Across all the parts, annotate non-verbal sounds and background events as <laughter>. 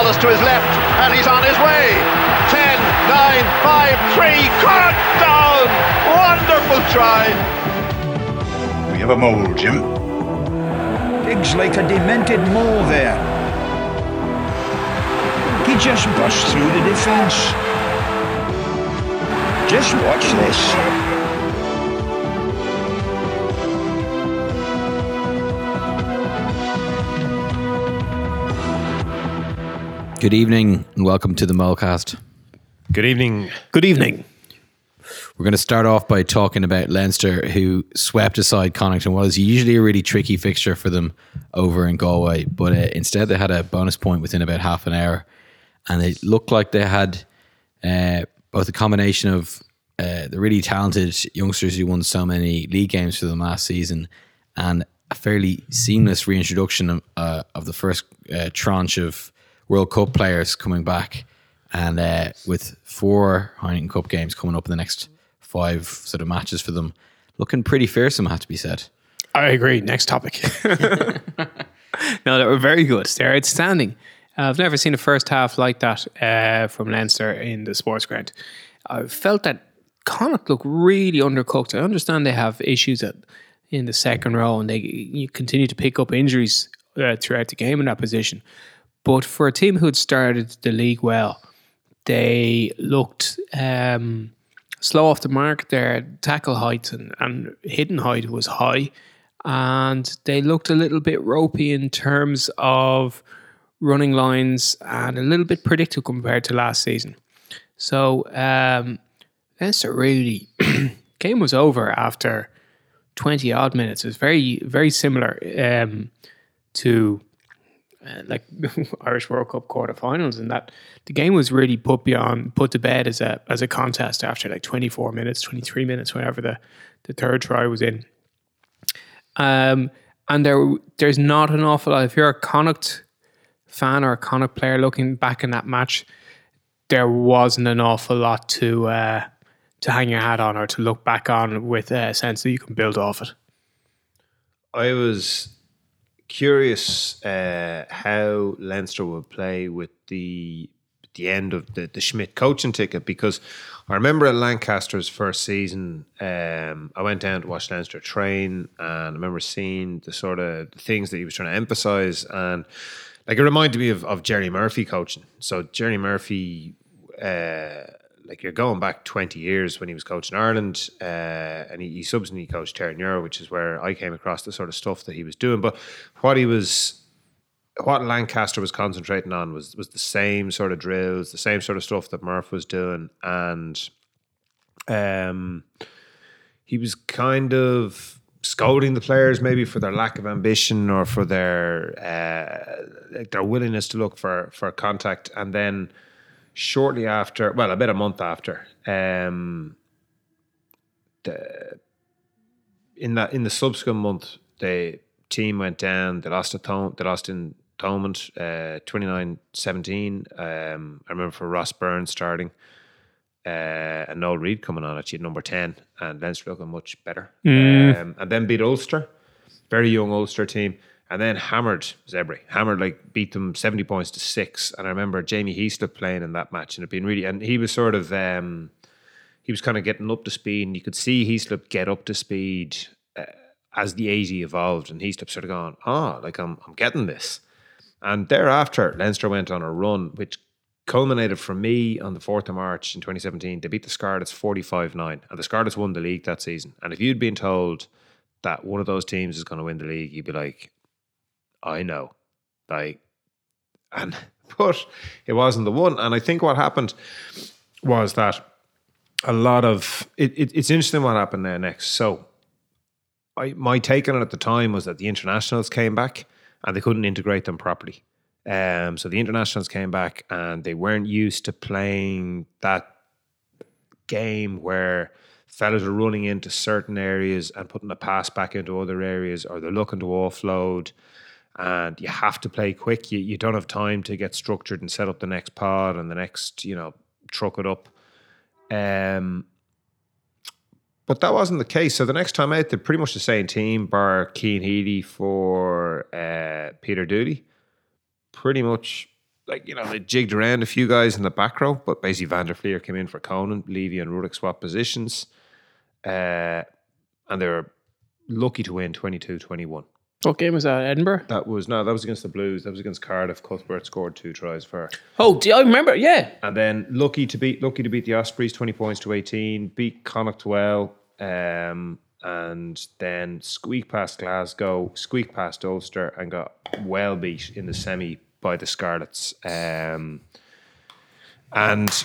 Wallace to his left, and he's on his way. 10, 9, 5, 3, cut down! Wonderful try. We have a mole, Jim. Digs like a demented mole there. He just burst through the defence. Just watch this. Good evening and welcome to the Molecast. Good evening. Good evening. We're going to start off by talking about Leinster, who swept aside Connacht and what is usually a really tricky fixture for them over in Galway. But uh, instead, they had a bonus point within about half an hour. And it looked like they had uh, both a combination of uh, the really talented youngsters who won so many league games for them last season and a fairly seamless reintroduction of, uh, of the first uh, tranche of World Cup players coming back, and uh, with four Heineken Cup games coming up in the next five sort of matches for them, looking pretty fearsome, I have to be said. I agree. Next topic. <laughs> <laughs> no, they were very good. They're outstanding. Uh, I've never seen a first half like that uh, from Leinster in the Sportsground. I felt that Connacht looked really undercooked. I understand they have issues at, in the second row and they you continue to pick up injuries uh, throughout the game in that position. But for a team who had started the league well, they looked um, slow off the mark. Their tackle height and, and hidden height was high. And they looked a little bit ropey in terms of running lines and a little bit predictable compared to last season. So um, really <clears throat> game was over after twenty odd minutes. It was very very similar um, to uh, like <laughs> Irish World Cup quarterfinals, and that the game was really put beyond put to bed as a as a contest after like 24 minutes, 23 minutes, whenever the the third try was in. Um, and there there's not an awful lot. If you're a Connacht fan or a Connacht player looking back in that match, there wasn't an awful lot to uh, to hang your hat on or to look back on with a sense that you can build off it. I was curious uh, how Leinster would play with the the end of the, the Schmidt coaching ticket because I remember at Lancaster's first season, um, I went down to watch Leinster train and I remember seeing the sort of things that he was trying to emphasize and like it reminded me of, of Gerry Murphy coaching. So Gerry Murphy uh, like you're going back 20 years when he was coaching Ireland, uh, and he, he subsequently coached Terenure, which is where I came across the sort of stuff that he was doing. But what he was, what Lancaster was concentrating on was was the same sort of drills, the same sort of stuff that Murph was doing, and um, he was kind of scolding the players maybe for their lack of ambition or for their uh, like their willingness to look for for contact, and then shortly after, well, about a month after, um, the in that in the subsequent month, the team went down. They lost a Thom- they lost in Thomond, uh, 29-17. Um, I remember for Ross Byrne starting. Uh, and Noel Reid coming on at number 10 and Leinster looking much better. Mm. Um, and then beat Ulster, very young Ulster team and then hammered Zebre. Hammered like beat them seventy points to six. And I remember Jamie Heaslip playing in that match, and it being really. And he was sort of um, he was kind of getting up to speed, and you could see Heaslip get up to speed uh, as the eighty evolved, and Heaslip sort of gone, "Ah, oh, like I'm I'm getting this." And thereafter, Leinster went on a run, which culminated for me on the 4th of March in 2017. They beat the Scarlets 45 9, and the Scarlets won the league that season. And if you'd been told that one of those teams is going to win the league, you'd be like, I know. Like, and <laughs> but it wasn't the one. And I think what happened was that a lot of it, it it's interesting what happened there next. So I my take on it at the time was that the internationals came back and they couldn't integrate them properly. Um, so the internationals came back and they weren't used to playing that game where fellas are running into certain areas and putting a pass back into other areas, or they're looking to offload and you have to play quick. You, you don't have time to get structured and set up the next pod and the next, you know, truck it up. Um, but that wasn't the case. So the next time out, they're pretty much the same team, bar Cian Healy for uh, Peter Dooley. Pretty much like you know they jigged around a few guys in the back row, but basically Van der came in for Conan, Leavy and Ruddock swapped positions, uh, and they were lucky to win 22-21. What game was that? Edinburgh? That was no, that was against the Blues. That was against Cardiff. Cuthbert scored two tries for, Oh, do I remember? Yeah. and then lucky to beat lucky to beat the Ospreys twenty points to eighteen. Beat Connacht well, um, and then squeak past Glasgow, squeak past Ulster, and got well beat in the semi by the Scarlets. Um, and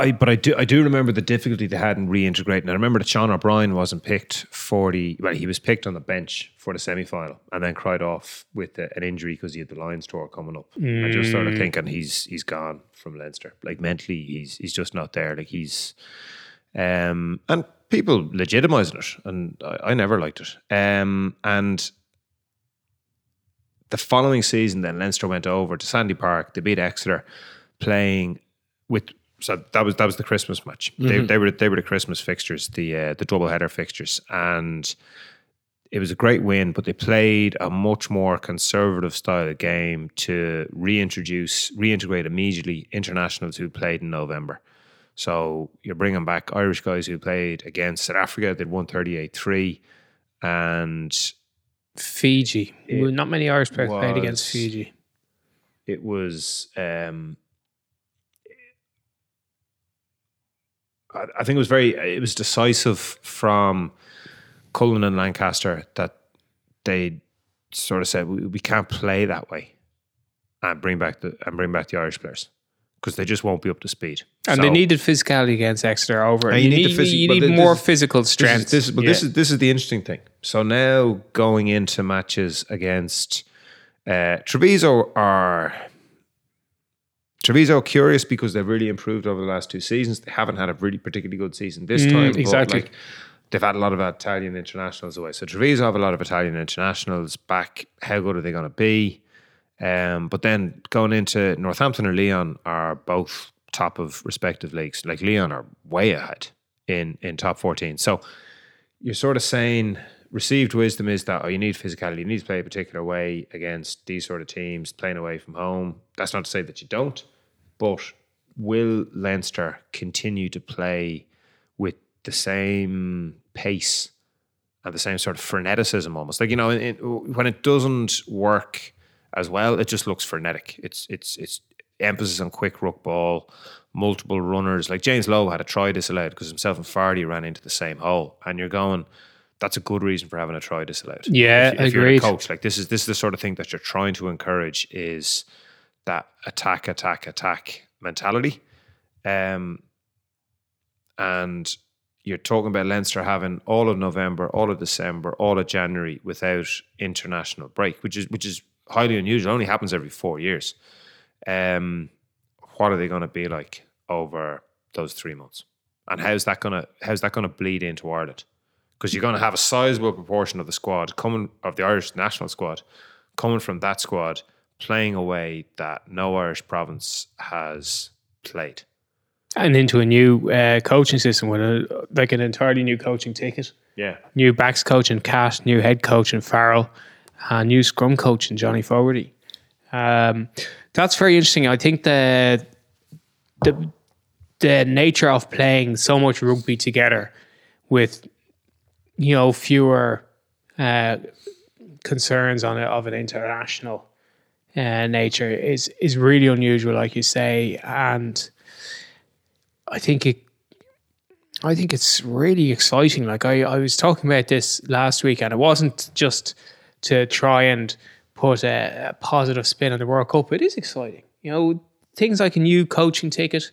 I, but I do, I do remember the difficulty they had in reintegrating. I remember that Sean O'Brien wasn't picked for the, well, he was picked on the bench for the semi final, and then cried off with uh, an injury because he had the Lions tour coming up. I just started thinking he's he's gone from Leinster. Like mentally, he's he's just not there. Like he's, um, and people legitimizing it, and I, I never liked it. Um, and the following season, then Leinster went over to Sandy Park. They beat Exeter, playing with. So that was that was the Christmas match. They, they were they were the Christmas fixtures, the uh, the double header fixtures, and it was a great win. But they played a much more conservative style of game to reintroduce, reintegrate immediately internationals who played in November. So you're bringing back Irish guys who played against South Africa. They'd won 38-3 and Fiji. Not many Irish players played against Fiji. it was um I, I think it was very it was decisive from Cullen and Lancaster that they sort of said we, we can't play that way and bring back the and bring back the Irish players because they just won't be up to speed And So- they needed physicality against Exeter over. And You, you need need, the physi- you need more is- physical This strength. is, this is, but this is this is the interesting thing. So now going into matches against uh, Treviso are Treviso are curious because they've really improved over the last two seasons. They haven't had a really particularly good season this Mm, time. but, exactly. like, they've had a lot of Italian internationals away. So Treviso have a lot of Italian internationals back. How good are they going to be? Um, but then going into Northampton or Lyon are both top of respective leagues. Like Lyon are way ahead in in top fourteen. So you're sort of saying received wisdom is that oh you need physicality, you need to play a particular way against these sort of teams, playing away from home. That's not to say that you don't, but will Leinster continue to play with the same pace and the same sort of freneticism almost? Like you know, it, when it doesn't work as well, it just looks frenetic. It's it's it's emphasis on quick ruck ball, multiple runners. Like James Lowe had a try disallowed because himself and Fardy ran into the same hole, and you're going. That's a good reason for having a try disallowed. Yeah, if, if you're a coach, like this is this is the sort of thing that you're trying to encourage is that attack, attack, attack mentality. Um, and you're talking about Leinster having all of November, all of December, all of January without international break, which is which is highly unusual. It only happens every four years. Um, what are they going to be like over those three months? And how's that gonna how's that gonna bleed into Ireland? Because you're going to have a sizable proportion of the squad coming of the Irish national squad coming from that squad playing a way that no Irish province has played. and into a new uh, coaching system with a, like an entirely new coaching ticket. Yeah, New backs coach and Catt, new head coach and Farrell, and new scrum coach and Johnny Fogarty. Um, that's very interesting. I think the the the nature of playing so much rugby together with you know fewer uh, concerns on it of an international uh, nature is is really unusual, like you say, and I think it I think it's really exciting. Like I, I was talking about this last week, and it wasn't just to try and put a, a positive spin on the World Cup. It is exciting. You know, things like a new coaching ticket.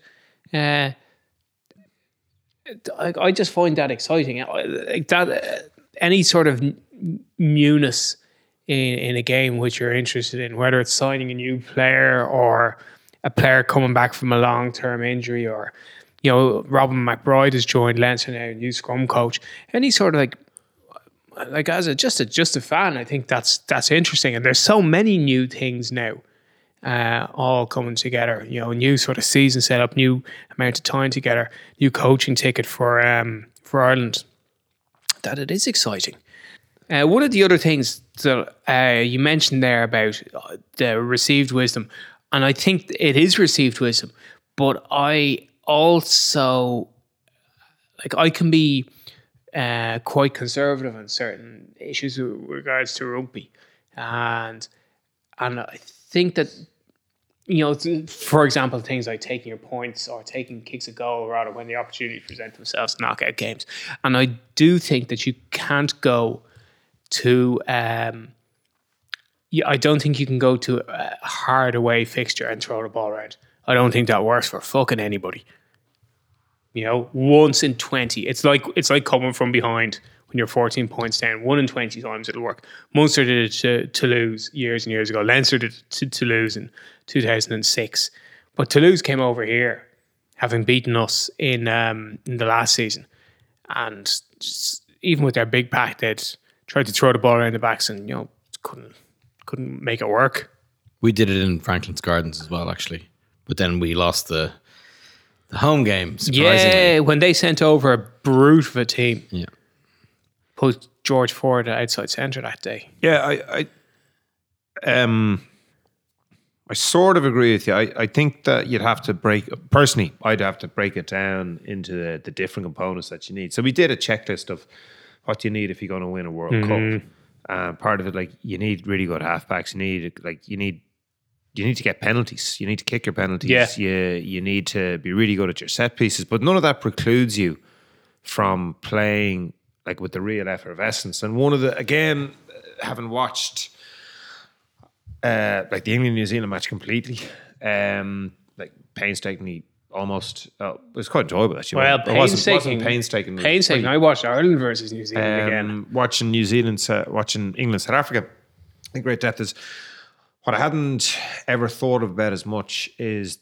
Uh, I, I just find that exciting. Like that, uh, any sort of newness in, in a game which you're interested in, whether it's signing a new player or a player coming back from a long term injury or you know, Robin McBryde has joined Leinster now, new scrum coach. Any sort of like, like as a just a just a fan, I think that's that's interesting. And there's so many new things now, uh, all coming together. You know, new sort of season set up, new amount of time together, new coaching ticket for um for Ireland. That it is exciting. Uh, one of the other things that uh, you mentioned there about uh, the received wisdom, and I think it is received wisdom, but I also like I can be uh, quite conservative on certain issues with regards to rugby, and and I think that you know, for example, things like taking your points or taking kicks a goal rather when the opportunities present themselves, knockout games, and I do think that you can't go to. Um, I don't think you can go to a hard away fixture and throw the ball around. I don't think that works for fucking anybody. You know, once in twenty, it's like it's like coming from behind when you're 14 points down. One in 20 times it'll work. Munster did it to Toulouse years and years ago. Leinster did it to Toulouse in 2006. But Toulouse came over here, having beaten us in um, in the last season, and just, even with their big pack, they'd tried to throw the ball around the backs and you know couldn't couldn't make it work. We did it in Franklin's Gardens as well, actually. But then we lost the the home game. Surprisingly. Yeah, when they sent over a brute of a team, Yeah. Put George Ford at outside centre that day. Yeah, I, I, um, I sort of agree with you. I, I think that you'd have to break. Personally, I'd have to break it down into the, the different components that you need. So we did a checklist of what you need if you're going to win a World Cup. Uh, part of it, like you need really good halfbacks. You need like you need you need to get penalties. You need to kick your penalties. Yeah. You you need to be really good at your set pieces. But none of that precludes you from playing like with the real effervescence. And one of the again, having watched uh, like the England New Zealand match completely, um, like painstakingly, almost. Uh, it was quite enjoyable actually. Well, it wasn't, painstaking. wasn't painstaking. Painstaking. I watched Ireland versus New Zealand again. Um, watching New Zealand, uh, watching England, South Africa. The great depth is what I hadn't ever thought of about as much is,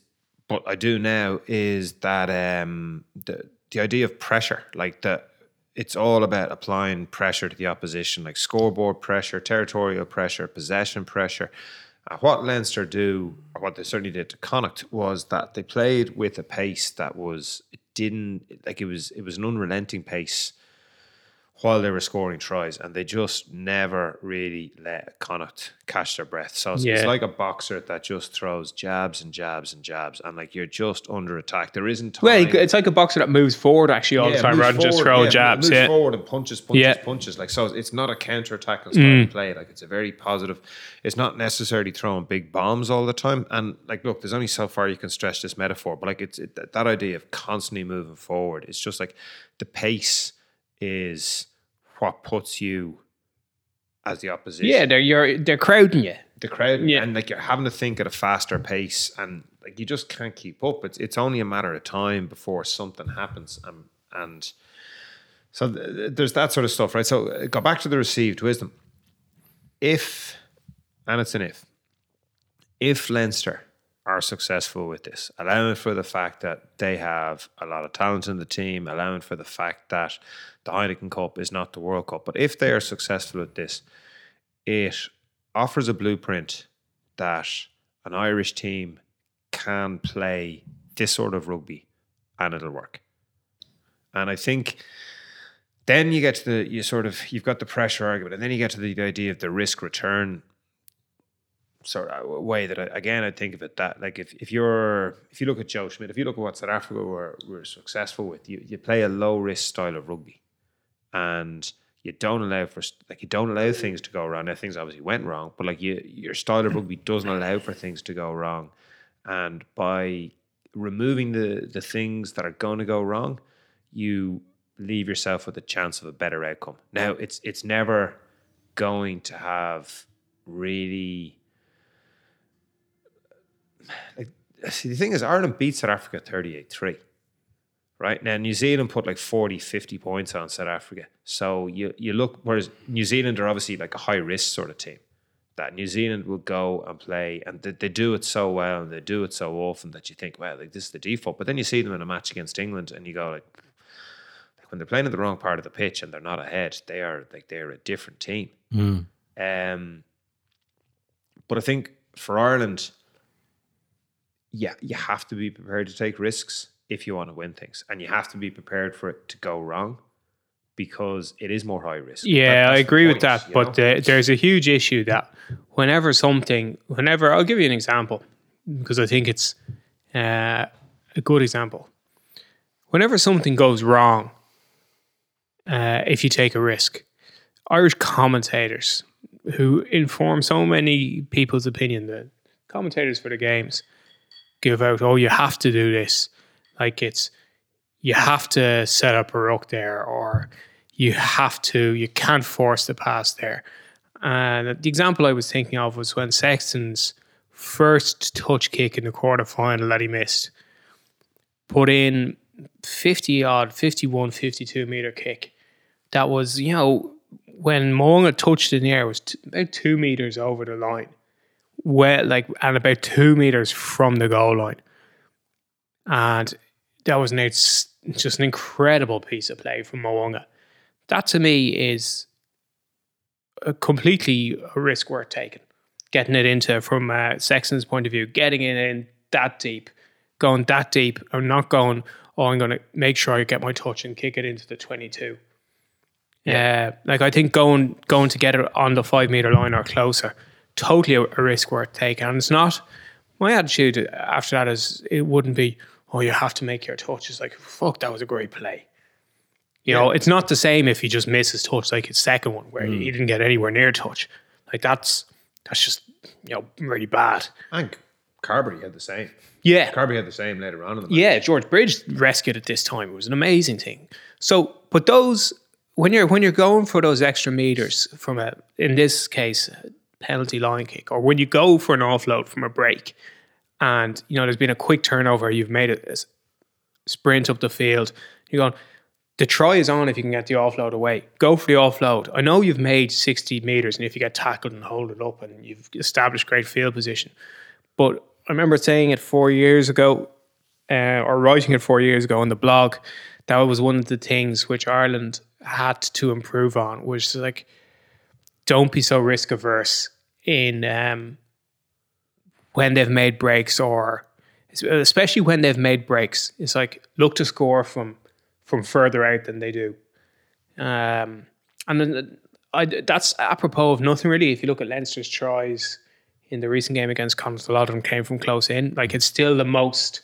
but I do now is that um, the the idea of pressure, like that. It's all about applying pressure to the opposition, like scoreboard pressure, territorial pressure, possession pressure. Uh, what Leinster do, or what they certainly did to Connacht, was that they played with a pace that was it didn't like it was it was an unrelenting pace while they were scoring tries, and they just never really let Connacht catch their breath. So it's, it's like a boxer that just throws jabs and jabs and jabs, and like you're just under attack. There isn't time. Well, it's like a boxer that moves forward actually all the time rather than just throw yeah, jabs. Moves Yeah. forward and punches, punches, Yeah. Mm. punches. Like so, it's not a counter attacking style of play. Like it's a very positive. It's not necessarily throwing big bombs all the time. And like, look, there's only so far you can stretch this metaphor, but like it's it, that- that idea of constantly moving forward. It's just like the pace is what puts you as the opposition. Yeah, they're you're, they're crowding you. the crowd Yeah. and like you're having to think at a faster pace and like you just can't keep up. It's it's only a matter of time before something happens. And and so th- th- there's that sort of stuff right? So uh, go back to the received wisdom. If and it's an if if Leinster are successful with this, allowing for the fact that they have a lot of talent in the team, allowing for the fact that the Heineken Cup is not the World Cup, but if they are successful at this, it offers a blueprint that an Irish team can play this sort of rugby and it'll work. And I think then you get to the you sort of you've got the pressure argument, and then you get to the idea of the risk return sort of way that I, again I think of it that like if, if you're if you look at Joe Schmidt, if you look at what South Africa were were successful with, you you play a low risk style of rugby, and you don't allow for like you don't allow things to go wrong. Now things obviously went wrong, but like you your style of <clears throat> rugby doesn't allow for things to go wrong, and by removing the the things that are going to go wrong, you leave yourself with a chance of a better outcome. Now it's it's never going to have really like see the thing is Ireland beat South Africa 38-3. Right? Now New Zealand put like 40, 50 points on South Africa. So you you look whereas New Zealand are obviously like a high risk sort of team. That New Zealand will go and play and they, they do it so well and they do it so often that you think, well, like this is the default. But then you see them in a match against England and you go like like when they're playing in the wrong part of the pitch and they're not ahead, they are like they're a different team. Um, but I think for Ireland, yeah, you have to be prepared to take risks if you want to win things, and you have to be prepared for it to go wrong. because it is more high risk. Yeah, That- I agree with that. But uh, there's a huge issue that whenever something, whenever I'll give you an example because I think it's uh, a good example. Whenever something goes wrong, uh, if you take a risk, Irish commentators who inform so many people's opinion, the commentators for the games give out, oh, you have to do this. Like it's, you have to set up a ruck there or you have to, you can't force the pass there. And the example I was thinking of was when Sexton's first touch kick in the quarterfinal that he missed put in 50 odd, 51, 52 meter kick. That was, you know, when Mo'unga touched in the air, was t- about two meters over the line. Well, like, and about two meters from the goal line. And that was an, it's just an incredible piece of play from Mo'unga. That to me is a completely a risk worth taking. Getting it into, from uh, Sexton's point of view, getting it in that deep, going that deep, I'm not going, oh, I'm going to make sure I get my touch and kick it into the 22. Yeah, like I think going going to get it on the five meter line or closer, totally a, a risk worth taking. And it's not my attitude after that is it wouldn't be, oh, you have to make your touch. It's like, fuck, that was a great play. You know, it's not the same if he just misses touch like his second one where he mm. didn't get anywhere near touch. Like that's that's just you know really bad. and Carbery had the same. Yeah, Carbery had the same later on in the match. yeah, George Bridge rescued it this time. It was an amazing thing. So, but those when you're when you're going for those extra meters from a in this case penalty line kick, or when you go for an offload from a break, and you know there's been a quick turnover, you've made a, sprint up the field. You're going. The try is on if you can get the offload away. Go for the offload. I know you've made 60 meters, and if you get tackled and hold it up, and you've established great field position. But I remember saying it four years ago, uh, or writing it four years ago on the blog. That was one of the things which Ireland had to improve on, was like, don't be so risk averse in um, when they've made breaks, or especially when they've made breaks. It's like look to score from from further out than they do. Um, and then I, that's apropos of nothing really. If you look at Leinster's tries in the recent game against Connacht, a lot of them came from close in. Like it's still the most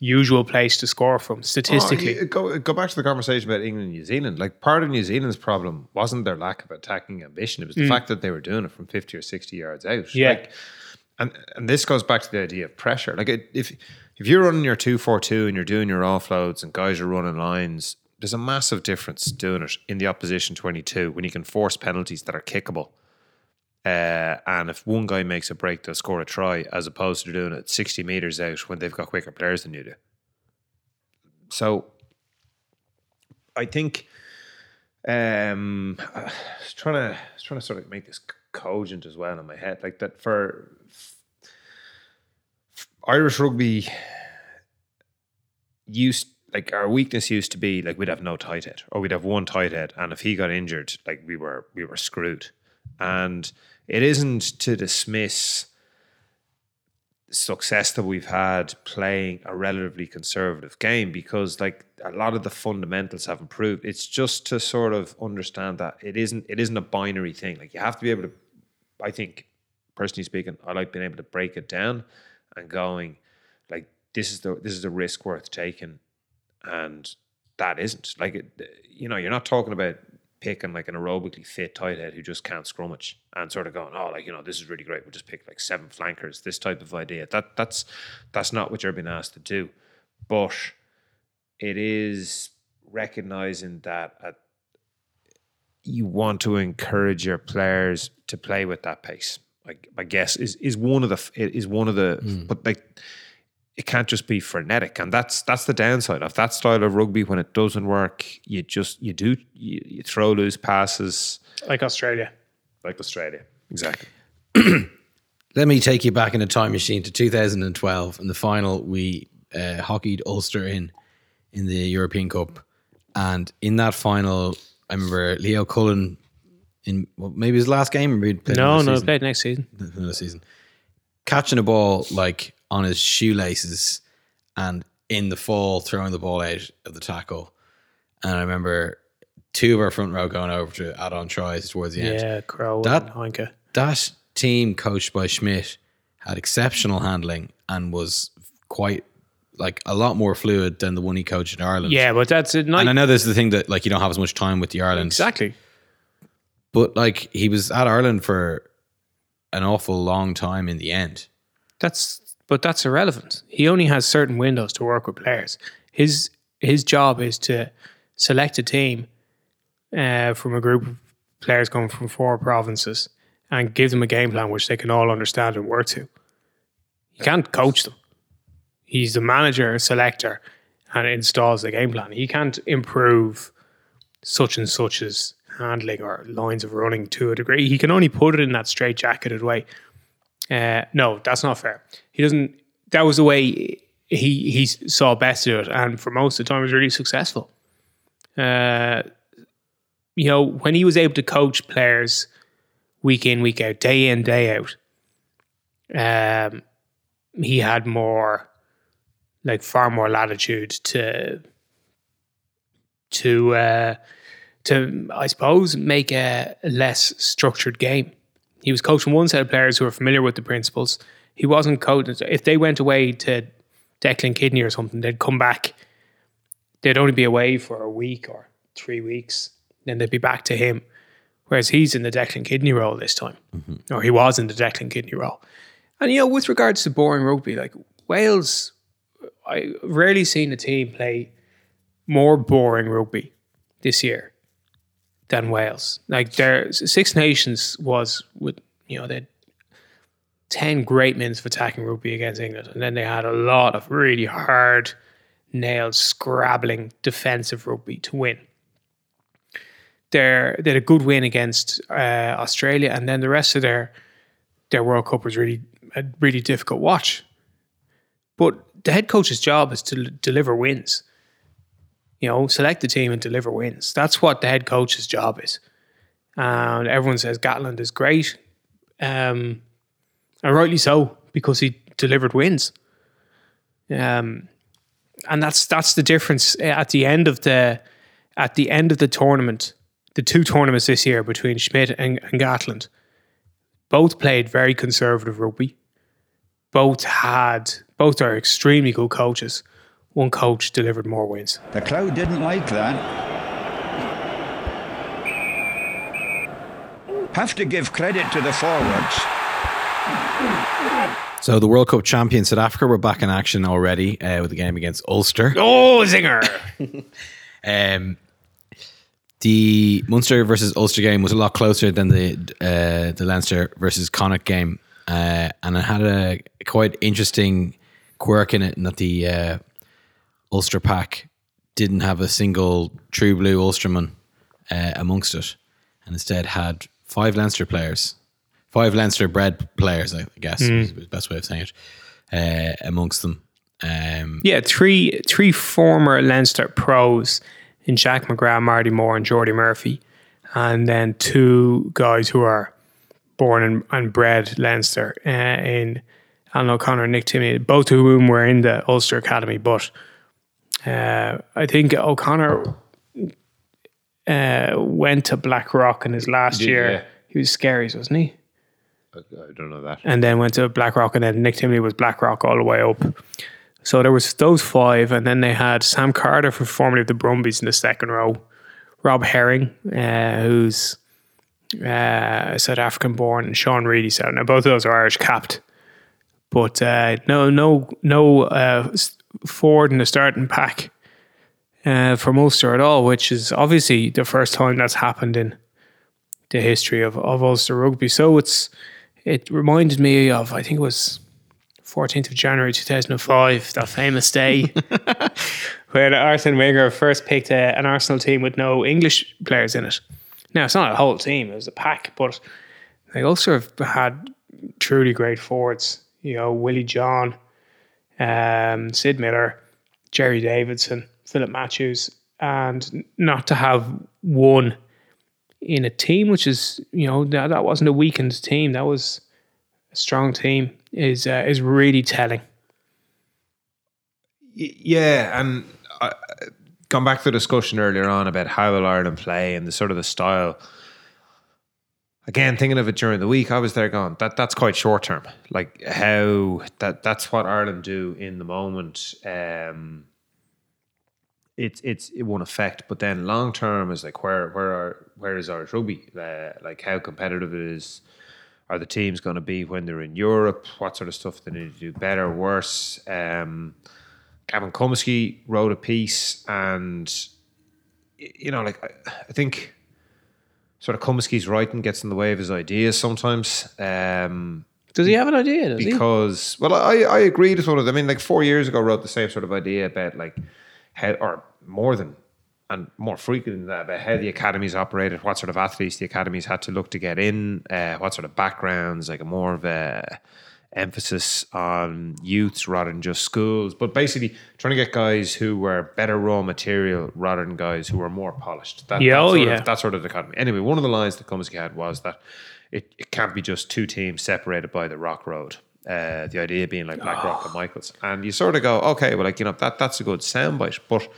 usual place to score from statistically. Oh, go go back to the conversation about England and New Zealand. Like part of New Zealand's problem wasn't their lack of attacking ambition; it was the fact that they were doing it from fifty or sixty yards out. Mm. Yeah. Like, and and this goes back to the idea of pressure. Like it, if if you're running your two four two and you're doing your offloads and guys are running lines, there's a massive difference doing it in the opposition twenty two when you can force penalties that are kickable. Uh, and if one guy makes a break, they'll score a try, as opposed to doing it 60 meters out when they've got quicker players than you do. So I think um, I was trying to I was trying to sort of make this cogent as well in my head, like that for Irish rugby used like our weakness used to be like we'd have no tight head or we'd have one tight head and if he got injured like we were we were screwed and it isn't to dismiss the success that we've had playing a relatively conservative game because like a lot of the fundamentals have improved it's just to sort of understand that it isn't it isn't a binary thing. Like you have to be able to i think personally speaking i like being able to break it down and going like this is the this is a risk worth taking and that isn't. Like it, you know you're not talking about picking like an aerobically fit tight head who just can't scrummage and sort of going oh like you know this is really great. We'll just pick like seven flankers this type of idea. That that's that's not what you're being asked to do. But it is recognizing that at, you want to encourage your players to play with that pace. Like I guess is is one of the is one of the hmm. but like it can't just be frenetic and that's that's the downside of that style of rugby when it doesn't work you just you do you, you throw loose passes like Australia. like australia exactly <clears throat> Let me take you back in a time machine to 2012. In the final, we uh, hockeyed Ulster in in the European Cup, and in that final, I remember Leo Cullen in well, maybe his last game. Or he'd played No, no, season. played next season. another season, catching a ball like on his shoelaces and in the fall throwing the ball out of the tackle. And I remember two of our front row going over to add on tries towards the end. Yeah, Crow That- and Heinke. That team coached by Schmidt had exceptional handling and was quite like a lot more fluid than the one he coached in Ireland. Yeah, but that's a nice. And I know there's the thing that like you don't have as much time with the Ireland. Exactly. But like he was at Ireland for an awful long time in the end. That's but that's irrelevant. He only has certain windows to work with players. His his job is to select a team uh, from a group of players coming from four provinces and give them a game plan which they can all understand and work to. You can't coach them. He's the manager, selector, and installs the game plan. He can't improve such and such's handling or lines of running to a degree. He can only put it in that straight jacketed way. Uh, no, that's not fair. He doesn't. That was the way he he saw best do it, and for most of the time, was really successful. Uh, you know, when he was able to coach players week in, week out, day in, day out, um, he had more, like far more latitude to to uh, to I suppose make a less structured game. He was coaching one set of players who were familiar with the principles. He wasn't coaching. If they went away to Declan Kidney or something, they'd come back. They'd only be away for a week or three weeks. Then they'd be back to him. Whereas he's in the Declan Kidney role this time, mm-hmm. or he was in the Declan Kidney role. And you know, with regards to boring rugby, like Wales, I've rarely seen a team play more boring rugby this year than Wales. Like their Six Nations was with you know they had ten great minutes of attacking rugby against England, and then they had a lot of really hard, nailed, scrabbling defensive rugby to win. They're, they had a good win against uh, Australia, and then the rest of their their World Cup was really a really difficult watch. But the head coach's job is to deliver wins you know, select the team and deliver wins. That's what the head coach's job is. And everyone says Gatland is great, um, and rightly so because he delivered wins. Um, and that's that's the difference at the end of the at the end of the tournament, the two tournaments this year between Schmidt and, and Gatland. Both played very conservative rugby. Both had both are extremely good coaches. One coach delivered more wins. The crowd didn't like that. Have to give credit to the forwards. So the World Cup champions South Africa were back in action already uh, with the game against Ulster. Oh, zinger! <laughs> Um, the Munster versus Ulster game was a lot closer than the uh, the Leinster versus Connacht game, uh, and it had a quite interesting quirk in it, in that the uh, Ulster pack didn't have a single true blue Ulsterman uh, amongst it, and instead had five Leinster players, five Leinster bred players, I guess is the best way of saying it, uh, amongst them. Um, yeah, three three former Leinster pros in Jack McGrath, Marty Moore, and Jordi Murphy, and then two guys who are born and, and bred Leinster uh, in Alan O'Connor and Nick Timoney, both of whom were in the Ulster Academy. But uh, I think O'Connor uh, went to Blackrock in his last year. yeah. He was scary, wasn't he? I, I don't know that. and then went to Blackrock, and then Nick Timoney was Blackrock all the way up. So there was those five, and then they had Sam Carter, from formerly of the Brumbies, in the second row. Rob Herring, uh, who's uh, South African born, and Sean Reidy. So now both of those are Irish capped, but uh, no, no, no uh, Ford in the starting pack uh, for Ulster at all, which is obviously the first time that's happened in the history of, of Ulster rugby. So it's it reminded me of I think it was 14th of January 2005, that famous day <laughs> where Arsene Wenger first picked a, an Arsenal team with no English players in it. Now it's not a whole team; it was a pack, but they also have had truly great forwards. You know, Willie John, um, Syd Millar, Jerry Davidson, Philip Matthews, and not to have one in a team which is you know that, that wasn't a weakened team that was a strong team is uh, is really telling Yeah, and I, gone back to the discussion earlier on about how will Ireland play and the sort of the style. Again, thinking of it during the week, I was there going that that's quite short term. Like how that that's what Ireland do in the moment. Um, it's it's it won't affect, but then long term is like where where are where is Irish rugby? Uh, like how competitive it is. Are the teams going to be when they're in Europe? What sort of stuff they need to do better, worse? Um, Gavin Cummiskey wrote a piece, and you know, like I, I think sort of Cummiskey's writing gets in the way of his ideas sometimes. Um, Does he have an idea? Does he? because well, I I agree with one of them. I mean, like four years ago, wrote the same sort of idea about like how or more than and more frequent than that about how the academies operated, what sort of athletes the academies had to look to get in, uh, what sort of backgrounds, like a more of a emphasis on youths rather than just schools, but basically trying to get guys who were better raw material rather than guys who were more polished. That, Yeah, that oh, sort yeah. Of, that sort of dichotomy. Anyway, one of the lines that Cummiskey had was that it, it can't be just two teams separated by the Rock Road. Uh, the idea being like Blackrock and Michaels, and you sort of go, okay, well, like you know, that that's a good soundbite, but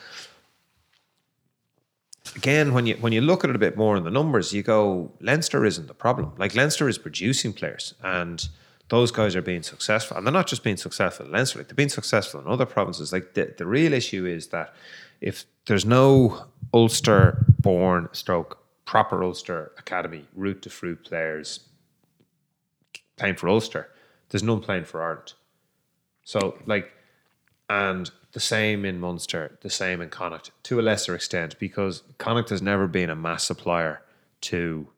again, when you when you look at it a bit more in the numbers, you go Leinster isn't the problem. Like Leinster is producing players, and those guys are being successful, and they're not just being successful in Leinster. They're being successful in other provinces. Like the, the real issue is that if there's no Ulster born stroke proper Ulster academy route to fruit players playing for Ulster, there's none playing for Ireland. So like and the same in Munster, the same in Connacht to a lesser extent because Connacht has never been a mass supplier to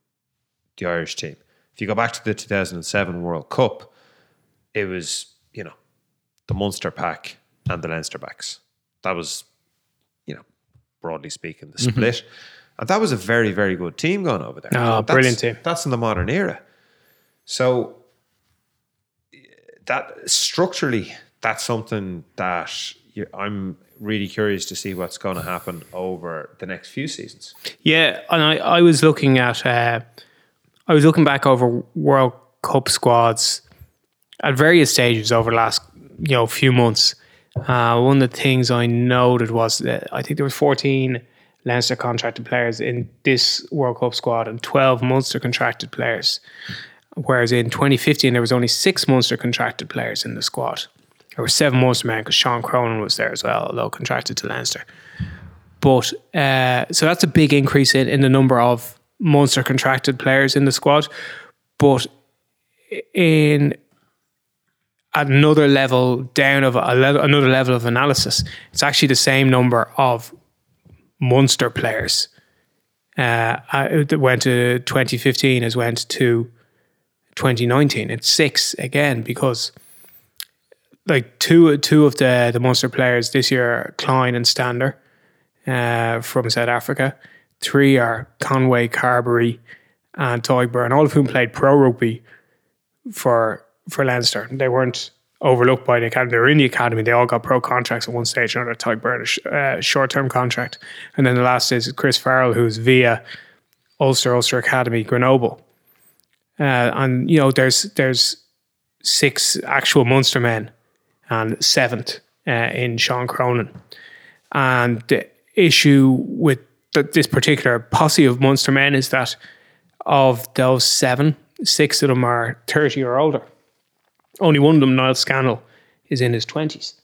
the Irish team. If you go back to the 2007 World Cup, it was, you know, the Munster pack and the Leinster backs. That was, you know, broadly speaking, the split. And that was a very, very good team going over there. Oh, That's- brilliant team. That's in the modern era. So that structurally, that's something that you, I'm really curious to see what's going to happen over the next few seasons. Yeah, and I, I was looking at uh, I was looking back over World Cup squads at various stages over the last you know few months. Uh, one of the things I noted was that I think there was 14 Leinster contracted players in this World Cup squad and 12 Munster contracted players. Whereas in 2015 there was only six Munster contracted players in the squad. There were seven Munster men because Sean Cronin was there as well, although contracted to Leinster. But uh, so that's a big increase in, in the number of Munster contracted players in the squad. But in another level down of le- another level of analysis, it's actually the same number of Munster players uh, uh, went to 2015 as went to 2019. It's six again because like two two of the the Munster players this year Kleyn and Stander uh, from South Africa. Three are Conway, Carbery, and Tadhg Beirne, all of whom played pro rugby for for Leinster. They weren't overlooked by the academy. They were in the academy. They all got pro contracts at one stage. or Another Tadhg Beirne, a sh- uh, short term contract, and then the last is Chris Farrell, who's via Ulster Ulster Academy Grenoble. Uh, and you know, there's there's six actual Munster men and seventh uh, in Sean Cronin. And the issue with th- this particular posse of Munster men is that of those seven, six of them are 30 or older. Only one of them, Niall Scannell, is in his 20s.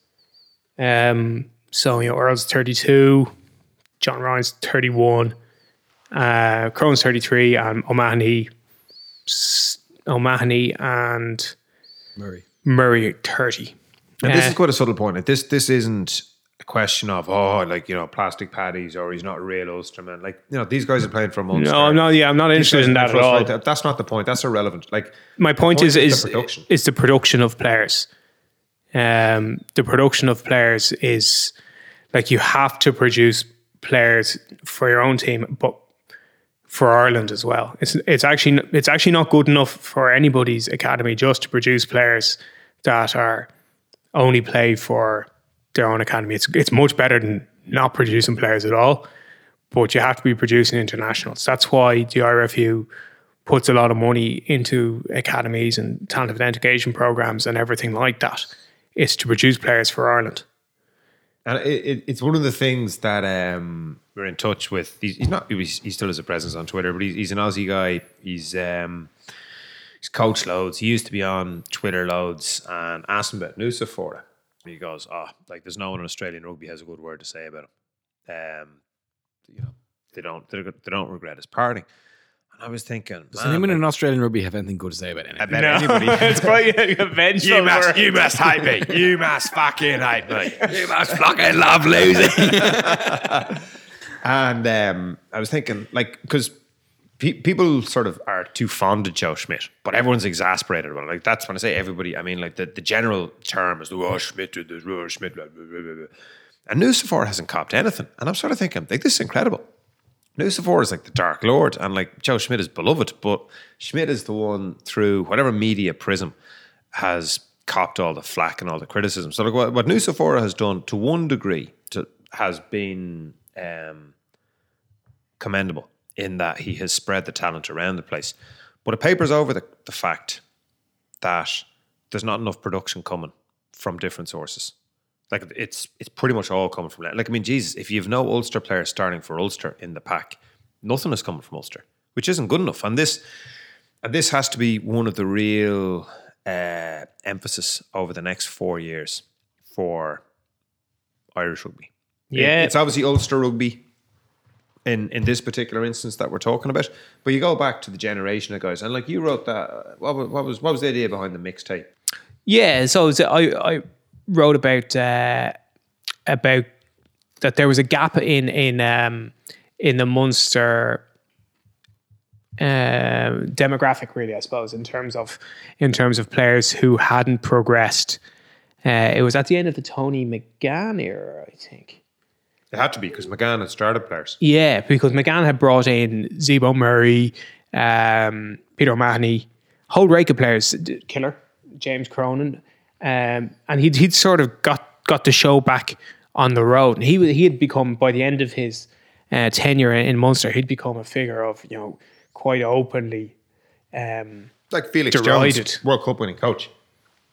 Um, so, you know, Earl's 32, John Ryan's 31, uh, Cronin's 33, and O'Mahony, O'Mahony and Murray. Murray 30. And this Uh, is quite a subtle point. This, this isn't question of oh, like you know, plastic paddies or he's not a real Ulsterman. Like you know, these guys are playing for Munster. No, I'm not. Yeah, I'm not These interested in that at all. That's not the point. That's irrelevant. Like My point, point is is is the production. is the production of players. Um, the production of players is like you have to produce players for your own team, but for Ireland as well. It's it's actually it's actually not good enough for anybody's academy just to produce players that are only play for their own academy. It's it's much better than not producing players at all. But you have to be producing internationals. That's why the IRFU puts a lot of money into academies and talent engagement programs and everything like that. It's to produce players for Ireland. And it, it, it's one of the things that um, we're in touch with. He's, he's not. He's, he still has a presence on Twitter, but he's, he's an Aussie guy. He's um, he's coached loads. He used to be on Twitter loads, and asked him about Nucifora. He goes, "Oh, like there's no one in Australian rugby has a good word to say about him. Um, you know, they don't they don't, regret his parting." And I was thinking, Does man, anyone like, in Australian rugby have anything good to say about anything? about anybody. <laughs> it's quite a vengeful. You must, you must hate me. You must fucking hate me. <laughs> You must fucking love losing. <laughs> And um, I was thinking, like, because pe- people sort of are too fond of Joe Schmidt, but everyone's exasperated about it. Like, that's when I say everybody, I mean, like, the, the general term is, oh, Schmidt this, oh, Schmidt, blah, blah, blah, blah. And Nucifora hasn't copped anything. And I'm sort of thinking, like, this is incredible. Nucifora is like the Dark Lord, and like Joe Schmidt is beloved, but Schmidt is the one through whatever media prism has copped all the flack and all the criticism. So like what, what Nucifora has done to one degree to, has been um, commendable in that he has spread the talent around the place. But it papers over the, the fact that there's not enough production coming from different sources. Like it's it's pretty much all coming from like I mean Jesus, if you've no Ulster players starting for Ulster in the pack, nothing is coming from Ulster, which isn't good enough. And this and this has to be one of the real uh, emphasis over the next four years for Irish rugby. It- Yeah. it's obviously Ulster rugby in in this particular instance that we're talking about. But you go back to the generation of guys, and like you wrote that. uh, What was what was, what was the idea behind the mixtape? Yeah, so I I wrote about uh, about that there was a gap in in um, in the Munster um, demographic, really, I suppose, in terms of in terms of players who hadn't progressed. Uh, it was at the end of the Tony McGahan era, I think. It had to be because McGahan had started players. Yeah, because McGahan had brought in Zebo Murray, um, Peter O'Mahony, whole rake of players, Killer, James Cronin, um, and he'd he'd sort of got got the show back on the road. And he he had become by the end of his uh, tenure in Munster, he'd become a figure of you know quite openly. Um, Like Felix Derided. Jones, World Cup winning coach.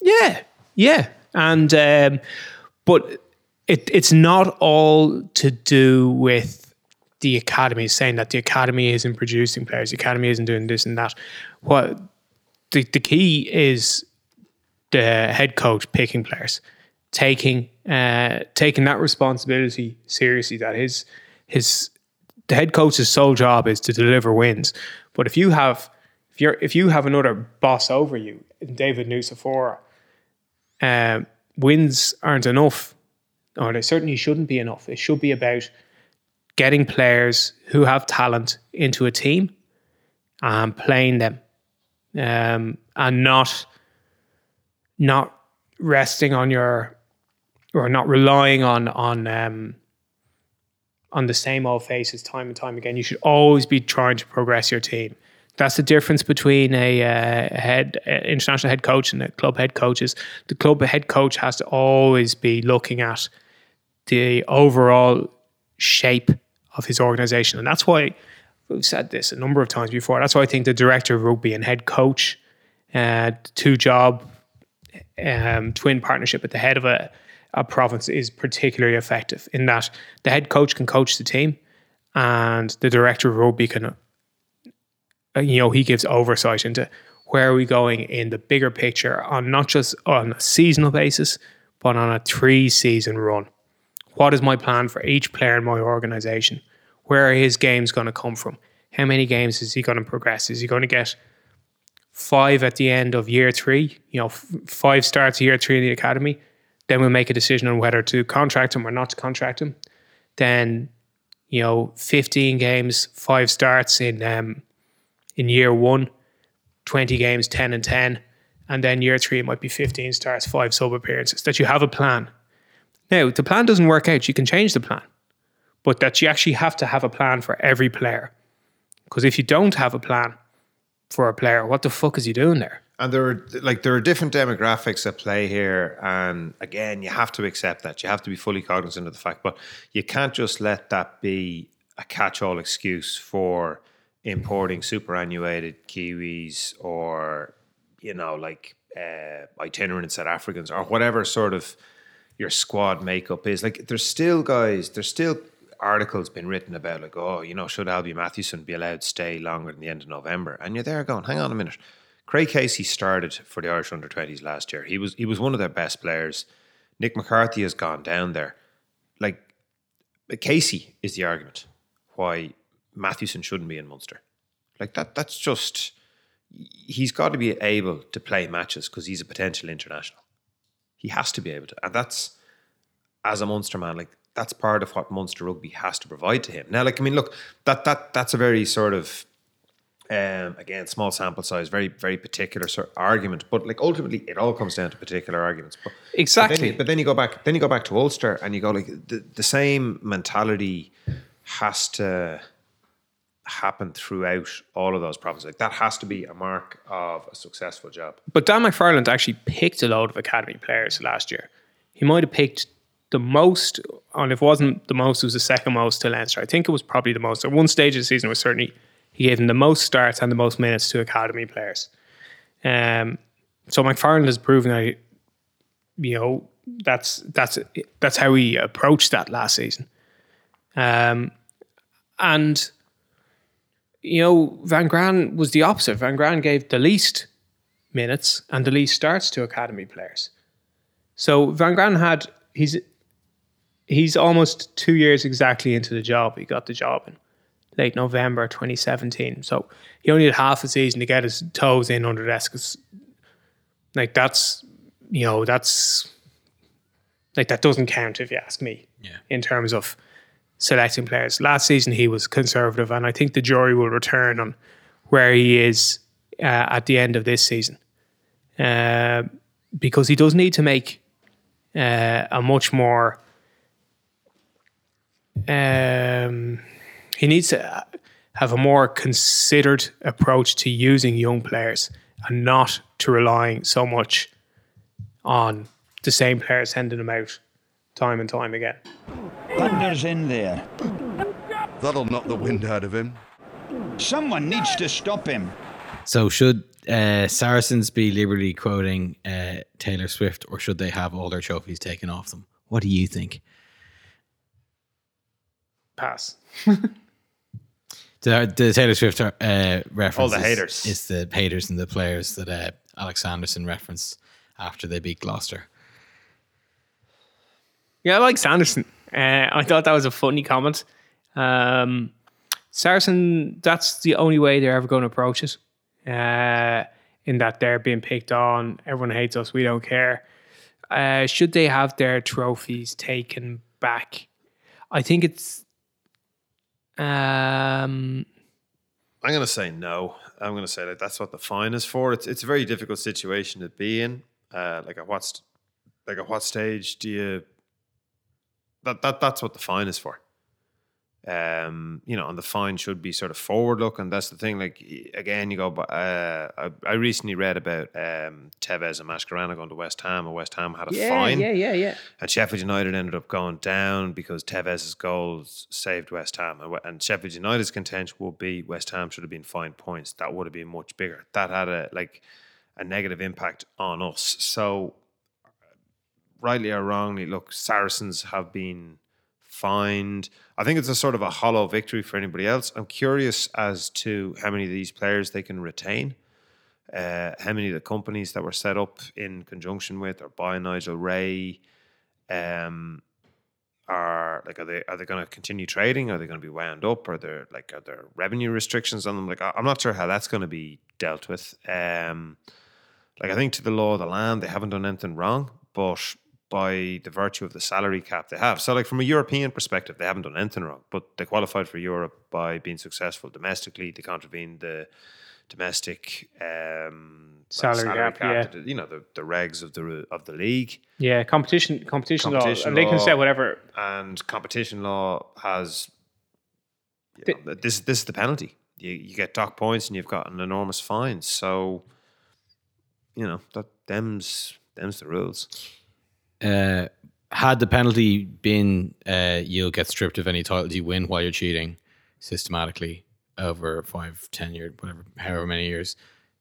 yeah, yeah, and um, but it it's not all to do with the academy saying that the academy isn't producing players, the academy isn't doing this and that. What the the key is the head coach picking players, taking uh, taking that responsibility seriously. That his his the head coach's sole job is to deliver wins. But if you have if you're if you have another boss over you, David Nucifora, um, wins aren't enough, or they certainly shouldn't be enough. It should be about getting players who have talent into a team and playing them, um, and not not resting on your or not relying on on um, on the same old faces time and time again. You should always be trying to progress your team. That's the difference between a, uh, head uh, international head coach and a club head coach. Is The club head coach has to always be looking at the overall shape of his organization, and that's why we've said this a number of times before. That's why I think the director of rugby and head coach, uh, two job um, twin partnership at the head of a, a province is particularly effective in that the head coach can coach the team and the director of rugby can, uh, you know, he gives oversight into where are we going in the bigger picture on not just on a seasonal basis, but on a three season run. What is my plan for each player in my organization? Where are his games going to come from? How many games is he going to progress? Is he going to get five at the end of year three, you know, f- five starts year three in the academy, then we'll make a decision on whether to contract him or not to contract him. Then, you know, 15 games, five starts in um, in year one, 20 games, 10 and 10. And then year three, it might be 15 starts, five sub appearances, that you have a plan. Now, the plan doesn't work out, you can change the plan, but that you actually have to have a plan for every player. Because if you don't have a plan, for a player. What the fuck is he doing there? And there are like there are different demographics at play here, and again, you have to accept that. You have to be fully cognizant of the fact, but you can't just let that be a catch-all excuse for importing superannuated Kiwis or you know like uh, itinerant South Africans or whatever sort of your squad makeup is. Like there's still guys, there's still articles been written about like, oh, you know, should Alby Mathewson be allowed to stay longer than the end of November? And you're there going, hang on a minute. Craig Casey started for the Irish under twenties last year. He was he was one of their best players. Nick McCarthy has gone down there. Like Casey is the argument why Mathewson shouldn't be in Munster. Like that that's just he's got to be able to play matches because he's a potential international. He has to be able to. And that's as a Munster man, like that's part of what Munster rugby has to provide to him. Now, like I mean, look, that that that's a very sort of um, again, small sample size, very, very particular sort of argument. But like ultimately, it all comes down to particular arguments. But, Exactly. But then, you, but then you go back, then you go back to Ulster, and you go like the, the same mentality has to happen throughout all of those provinces. Like that has to be a mark of a successful job. But Dan McFarland actually picked a load of academy players last year. He might have picked the most, and if it wasn't the most, it was the second most to Leinster. I think it was probably the most. At one stage of the season, it was certainly he gave them the most starts and the most minutes to academy players. Um, so McFarland has proven that, you know, that's that's that's how he approached that last season. Um, and you know, Van Graan was the opposite. Van Graan gave the least minutes and the least starts to academy players. So Van Graan had he's he's almost two years exactly into the job. He got the job in late November 2017. So he only had half a season to get his toes in under the desk. 'cause, Like that's you know that's like that doesn't count if you ask me. Yeah. In terms of selecting players, last season he was conservative, and I think the jury will return on where he is uh, at the end of this season, uh, because he does need to make uh, a much more. Um, he needs to have a more considered approach to using young players and not to relying so much on the same players sending them out time and time again. Thunder's in there. That'll knock the wind out of him. Someone needs to stop him. So should uh, Saracens be liberally quoting uh, Taylor Swift, or should they have all their trophies taken off them? What do you think? Pass. <laughs> The, the Taylor Swift uh, reference All the is- haters. is the haters and the players that uh, Alex Sanderson referenced after they beat Gloucester. Yeah, I like Sanderson. Uh, I thought that was a funny comment. Um, Saracen, that's the only way they're ever going to approach it. Uh, in that they're being picked on, everyone hates us, we don't care. Uh, should they have their trophies taken back? I think it's. Um, I'm going to say no. I'm going to say like that's what the fine is for. It's it's a very difficult situation to be in. Uh, like at what like at what stage do you that that that's what the fine is for. Um, you know, and the fine should be sort of forward looking. That's the thing. Like again, you go. Uh, I, I recently read about um, Tevez and Mascherano going to West Ham, and West Ham had a fine. yeah, yeah, yeah. And Sheffield United ended up going down because Tevez's goals saved West Ham. And, and Sheffield United's contention would be West Ham should have been fined points. That would have been much bigger. That had a like a negative impact on us. So rightly or wrongly, look, Saracens have been fined. I think it's a sort of a hollow victory for anybody else. I'm curious as to how many of these players they can retain. Uh, how many of the companies that were set up in conjunction with or by Nigel Wray um, are like are they are they going to continue trading? Are they going to be wound up? Are there like are there revenue restrictions on them? Like I'm not sure how that's going to be dealt with. Um, like I think to the law of the land, they haven't done anything wrong, but by the virtue of the salary cap they have. So like from a European perspective, they haven't done anything wrong, but they qualified for Europe by being successful domestically. They contravened the domestic um, Salary cap, yeah. the- you know the, the regs of the of the league Yeah, competition, competition, Competition law, and they can say whatever. and competition law has you know, this this is the penalty. You you get dock points and you've got an enormous fine. So you know that them's them's the rules. Uh, had the penalty been uh, you'll get stripped of any titles you win while you're cheating systematically over five, ten years, whatever, however many years,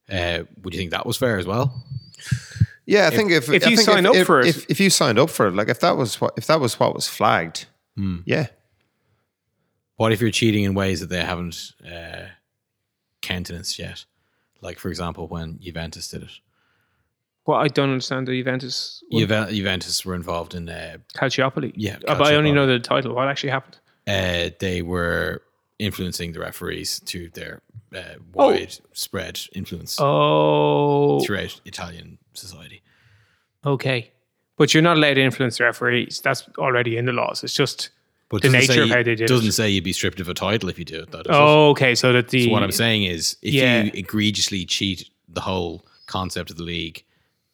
uh, would you think that was fair as well? Yeah, I think if if I you think sign up if, for it- if, if you signed up for it, like if that was what if that was what was flagged, Hmm. yeah, What if you're cheating in ways that they haven't uh, countenanced yet? Like, for example, when Juventus did it. Well, I don't understand the Juventus Juve- Juventus were involved in uh, Calciopoli. Yeah, Uh, but I only know the title. What actually happened? uh, they were influencing the referees to their uh, Oh. spread influence Oh, throughout Italian society. okay. But you're not allowed to influence the referees. That's already in the laws. It's just But the nature of how they did it. doesn't say you'd be stripped of a title if you do it. Though, does it? Oh, okay. So that the So what I'm saying is, if Yeah. you egregiously cheat the whole concept of the league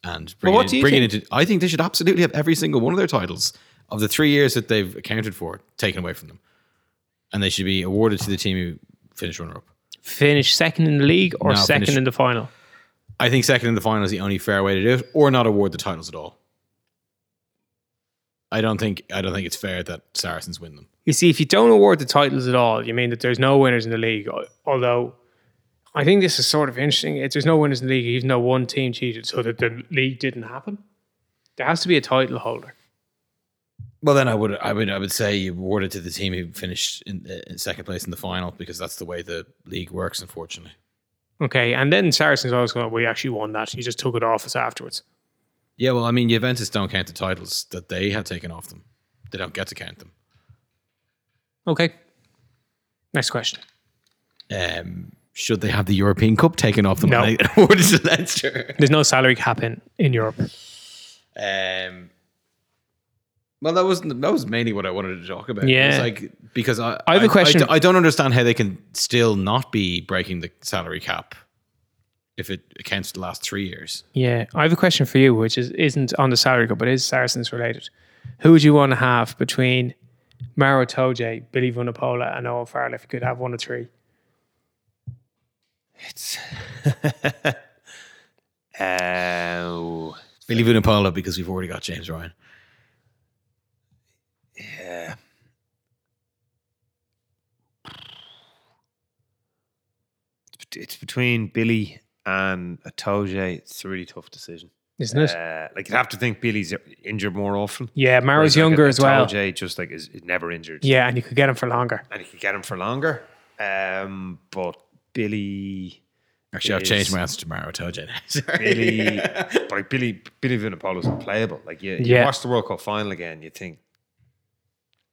and bring, what it, in, bring it into, I think they should absolutely have every single one of their titles of the three years that they've accounted for taken away from them, and they should be awarded to the team who finished runner up. finish second in the league or No, second finish- in the final. I think second in the final is the only fair way to do it, or not award the titles at all. I don't think I don't think it's fair that Saracens win them. You see, if you don't award the titles at all, you mean that there's no winners in the league. Although, I think this is sort of interesting. If there's no winners in the league, even though one team cheated, so that the league didn't happen. There has to be a title holder. Well, then I would I would I would say you award it to the team who finished in, in second place in the final because that's the way the league works. Unfortunately, Okay, and then Saracens always go, "We actually won that. You just took it off us afterwards." yeah. Well, I mean, Juventus don't count the titles that they have taken off them. They don't get to count them. Okay. Next question. Um, should they have the European Cup taken off them? No. and they awarded to Leinster? There's no salary cap in, in Europe. Um, well, that was that was mainly what I wanted to talk about. Yeah. Like because I I have a question- I, don't understand how they can still not be breaking the salary cap if it accounts for the last three years. Yeah, I have a question for you, which is isn't on the salary cap, but is Saracens related. Who would you want to have between Maro Itoje, Billy Vunipola, and Owen Farrell if you could have one of three? Uh, Billy Vunipola because we've already got James Ryan. yeah. It's between Billy and Itoje. It's a really tough decision. Isn't it? Uh, like you'd have to think Billy's injured more often. yeah, Maro's Whereas, like, younger as well. Itoje just like is, is never injured. Yeah, and you could get him for longer. and you could get him for longer. Um, but Billy, Actually, I've is- changed my answer tomorrow. Maro Itoje now. <laughs> Sorry. Billy, but <laughs> like Billy, Billy Vunipola is unplayable. Like you, you Yeah. watch the World Cup final again, you think,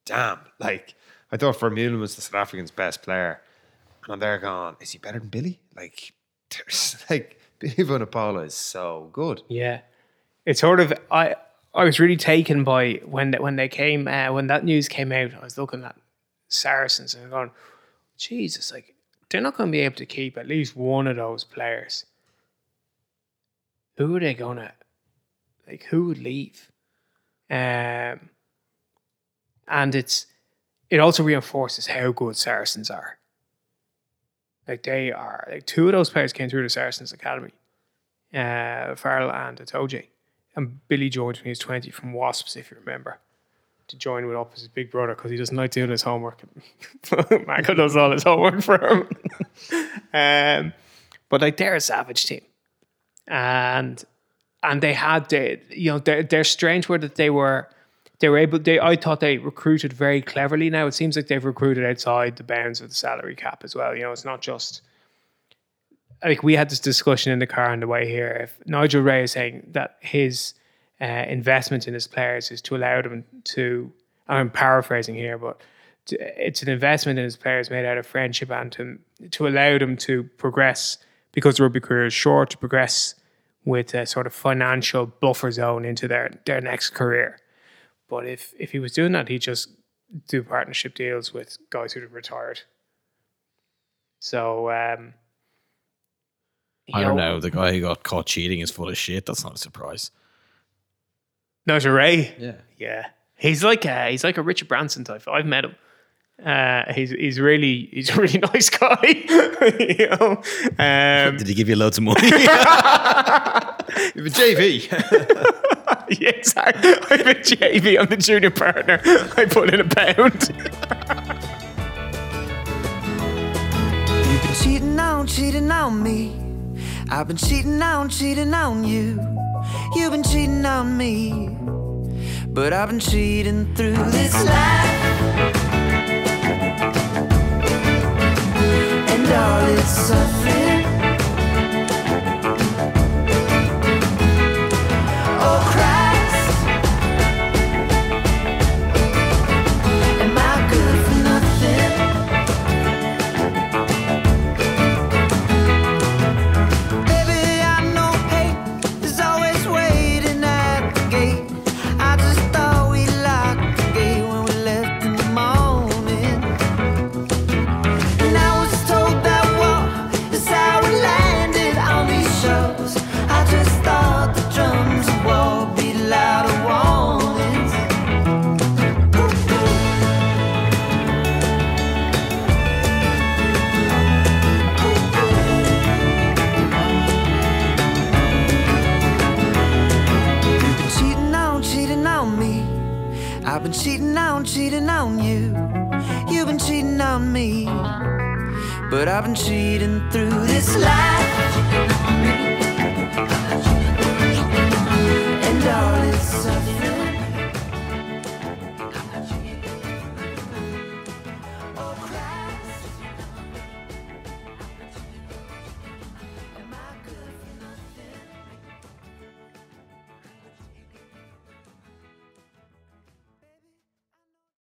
damn. Like I thought Vermeulen was the South Africans' best player, and I'm there going, is he better than Billy? Like, <laughs> there's like Billy Vunipola is so good. Yeah, it's sort of I. I was really taken by when they, when they came uh, when that news came out. I was looking at Saracens and going, Jesus, like they're not going to be able to keep at least one of those players. Who are they gonna like? Who would leave? Um, and it's it also reinforces how good Saracens are. Like they are like two of those players came through the Saracens academy uh, Farrell and Itoje. And Billy joined when he was 20 from Wasps, if you remember, to join with as his big brother because he doesn't like doing his homework. <laughs> Mako does all his homework for him. <laughs> um, but like they're a savage team. And and they had the you know their their strength were that they were they were able they I thought they recruited very cleverly now. It seems like they've recruited outside the bounds of the salary cap as well. You know, it's not just like we had this discussion in the car on the way here. If Nigel Wray is saying that his uh, investment in his players is to allow them to, I'm paraphrasing here, but to, it's an investment in his players made out of friendship and to, to allow them to progress because the rugby career is short to progress with a sort of financial buffer zone into their, their next career. But if if he was doing that, he'd just do partnership deals with guys who have retired. So um, I don't know. The guy who got caught cheating is full of shit. That's not a surprise. Nigel Wray. Yeah. Yeah, he's like a, he's like a Richard Branson type. I've met him. Uh, he's he's really he's a really <laughs> nice guy. <laughs> you know, um, Did he give you loads of money? <laughs> You a JV. yeah, exactly. I'm a JV. I'm the junior partner. I put in a pound. You've been cheating on, cheating on me. I've been cheating on, cheating on you. You've been cheating on me, but I've been cheating through this life. And all its suffering.